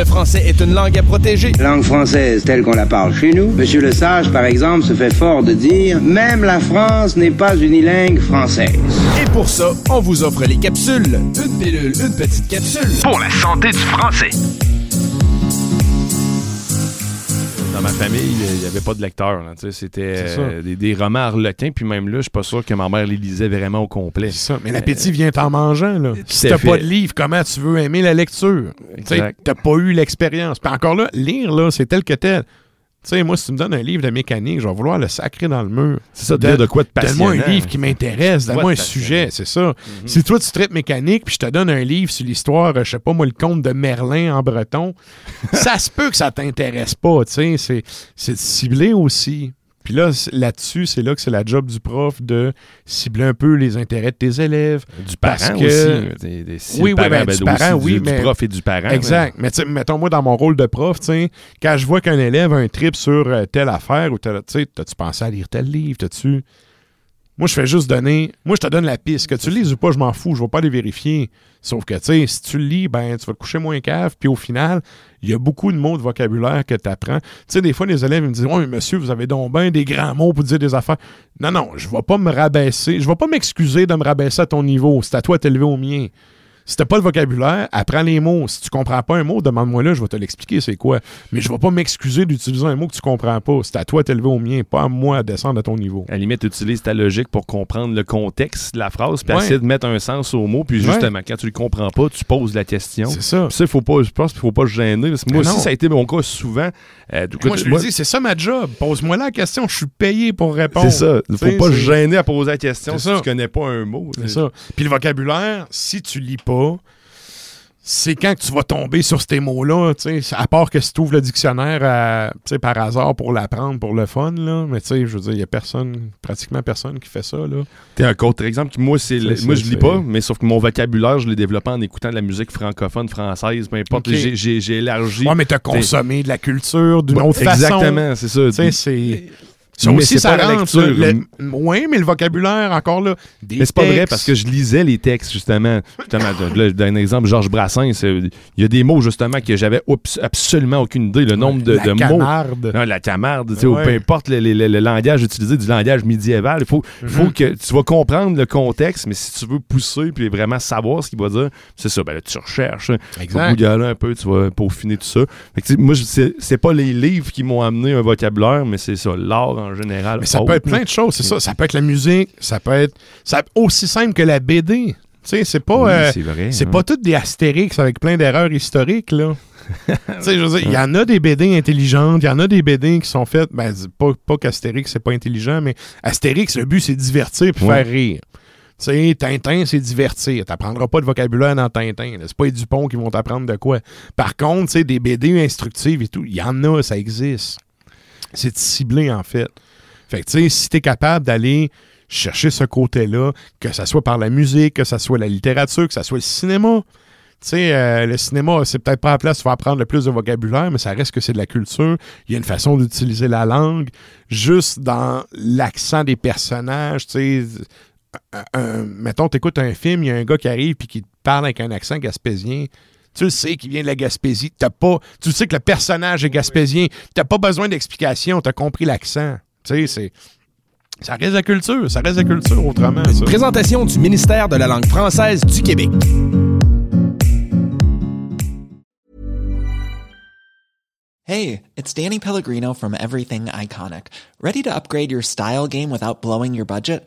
Le français est une langue à protéger. Langue française telle qu'on la parle chez nous. Monsieur Le Sage, par exemple, se fait fort de dire Même la France n'est pas unilingue française. Et pour ça, on vous offre les capsules. Une pilule, une petite capsule. Pour la santé du français. Dans ma famille, il n'y avait pas de lecteur. C'était euh, des, des romans harlequins. Puis même là, je suis pas sûr que ma mère les lisait vraiment au complet. C'est ça. Mais l'appétit vient en mangeant. Là. Si t'as pas de livre, comment tu veux aimer la lecture? T'as pas eu l'expérience. Puis encore là, lire, là, c'est tel que tel. Tu sais, moi, si tu me donnes un livre de mécanique, je vais vouloir le sacrer dans le mur. C'est ça, de de quoi de Donne-moi un livre qui m'intéresse, donne-moi un sujet, c'est ça. Mhm. Si toi, tu traites mécanique, puis je te donne un livre sur l'histoire, euh, je sais pas moi, le conte de Merlin en breton, ça se peut que ça t'intéresse pas, tu sais. C'est, c'est ciblé aussi. Puis là, là-dessus, c'est là que c'est la job du prof de cibler un peu les intérêts de tes élèves. Du parent que- aussi. Des, des, si Oui, oui, parent, ben, ben, du aussi oui, du, mais- du prof et du parent. Exact. Mais tu sais, mettons, moi, dans mon rôle de prof, quand je vois qu'un élève a un trip sur euh, telle affaire ou telle. T'as-tu pensé à lire tel livre? T'as-tu. Moi, je fais juste donner. Moi, je te donne la piste. Que tu le lises ou pas, je m'en fous. Je vais pas aller vérifier. Sauf que, tu sais, si tu le lis, ben, tu vas te coucher moins cave. Puis au final, il y a beaucoup de mots de vocabulaire que tu apprends. Tu sais, des fois, les élèves ils me disent Ouais, mais monsieur, vous avez donc bien des grands mots pour dire des affaires. Non, non, je vais pas me rabaisser. Je vais pas m'excuser de me rabaisser à ton niveau. C'est à toi de t'élever au mien. Si t'as pas le vocabulaire, apprends les mots. Si tu comprends pas un mot, demande-moi là, je vais te l'expliquer c'est quoi. Mais je vais pas m'excuser d'utiliser un mot que tu comprends pas. C'est à toi de t'élever au mien, pas à moi à descendre à ton niveau. À la limite, utilise ta logique pour comprendre le contexte de la phrase, puis Ouais. essaie de mettre un sens au mot. Puis Ouais. justement, quand tu le comprends pas, tu poses la question. C'est ça. Puis ça, faut pas, je pense qu'il faut pas se gêner. parce que moi Mais aussi, non. ça a été mon cas souvent. Euh, coup, moi, je lui dis, c'est ça ma job. Pose-moi la question, je suis payé pour répondre. C'est ça. Il faut Tu sais, pas se gêner à poser la question si ça. tu connais pas un mot. C'est ça. Puis le vocabulaire, si tu lis pas, c'est quand que tu vas tomber sur ces mots-là, tu à part que si tu ouvres le dictionnaire à- tu par hasard pour l'apprendre, pour le fun, là, mais tu sais, je veux dire, il y a personne, pratiquement personne qui fait ça. T'es un contre-exemple. Moi, c'est moi je lis pas, mais sauf que mon vocabulaire, je l'ai développé en écoutant de la musique francophone, française, peu importe. Ok. J'ai- élargi. Ouais, mais t'as consommé de la culture d'une Bon, autre façon. Exactement, c'est ça. Ça Mais aussi, c'est ça pas la lecture. Le- Ouais, mais le vocabulaire, encore là, des Mais c'est pas vrai parce que je lisais les textes, justement. justement là, je donne un exemple, Georges Brassens. Il y a des mots, justement, que j'avais absolument aucune idée. Le nombre de, la de mots. camarde. Non, la camarde, tu sais, ou Ouais. peu importe le, le- le- le langage utilisé du langage médiéval, il faut, Mhm. faut que tu vas comprendre le contexte, mais si tu veux pousser puis vraiment savoir ce qu'il va dire, c'est ça, ben là, tu recherches. Tu vas googler un peu, tu vas peaufiner tout ça. Fait que, moi, c'est pas les livres qui m'ont amené un vocabulaire, mais c'est ça, l'art en général. Mais ça autre, peut être plein de choses, c'est ça. Ça peut être la musique, ça peut être ça, aussi simple que la BD. Tu sais, c'est pas, Oui, euh, c'est vrai. c'est hein. pas toutes des astérix avec plein d'erreurs historiques, là. il y en a des BD intelligentes, il y en a des BD qui sont faites, ben, pas, pas qu'Astérix, c'est pas intelligent, mais Astérix, le but, c'est divertir puis Ouais. faire rire. Tu sais, Tintin, c'est divertir. T'apprendras pas de vocabulaire dans Tintin. C'est pas les Dupont qui vont t'apprendre de quoi. Par contre, tu sais, des BD instructives et tout, il y en a, ça existe. C'est ciblé, en fait. Fait que, tu sais, si t'es capable d'aller chercher ce côté-là, que ça soit par la musique, que ça soit la littérature, que ça soit le cinéma. Tu sais, euh, le cinéma, c'est peut-être pas la place pour apprendre le plus de vocabulaire, mais ça reste que c'est de la culture. Il y a une façon d'utiliser la langue, juste dans l'accent des personnages. Tu sais, mettons, t'écoutes un film, il y a un gars qui arrive puis qui parle avec un accent gaspésien. Tu sais qu'il vient de la Gaspésie. T'as pas, tu sais que le personnage est gaspésien. T'as pas besoin d'explication. T'as compris l'accent. Tu sais. Ça reste la culture, ça reste la culture autrement. Ça. Présentation du ministère de la langue française du Québec. Hey, it's Danny Pellegrino from Everything Iconic. Ready to upgrade your style game without blowing your budget?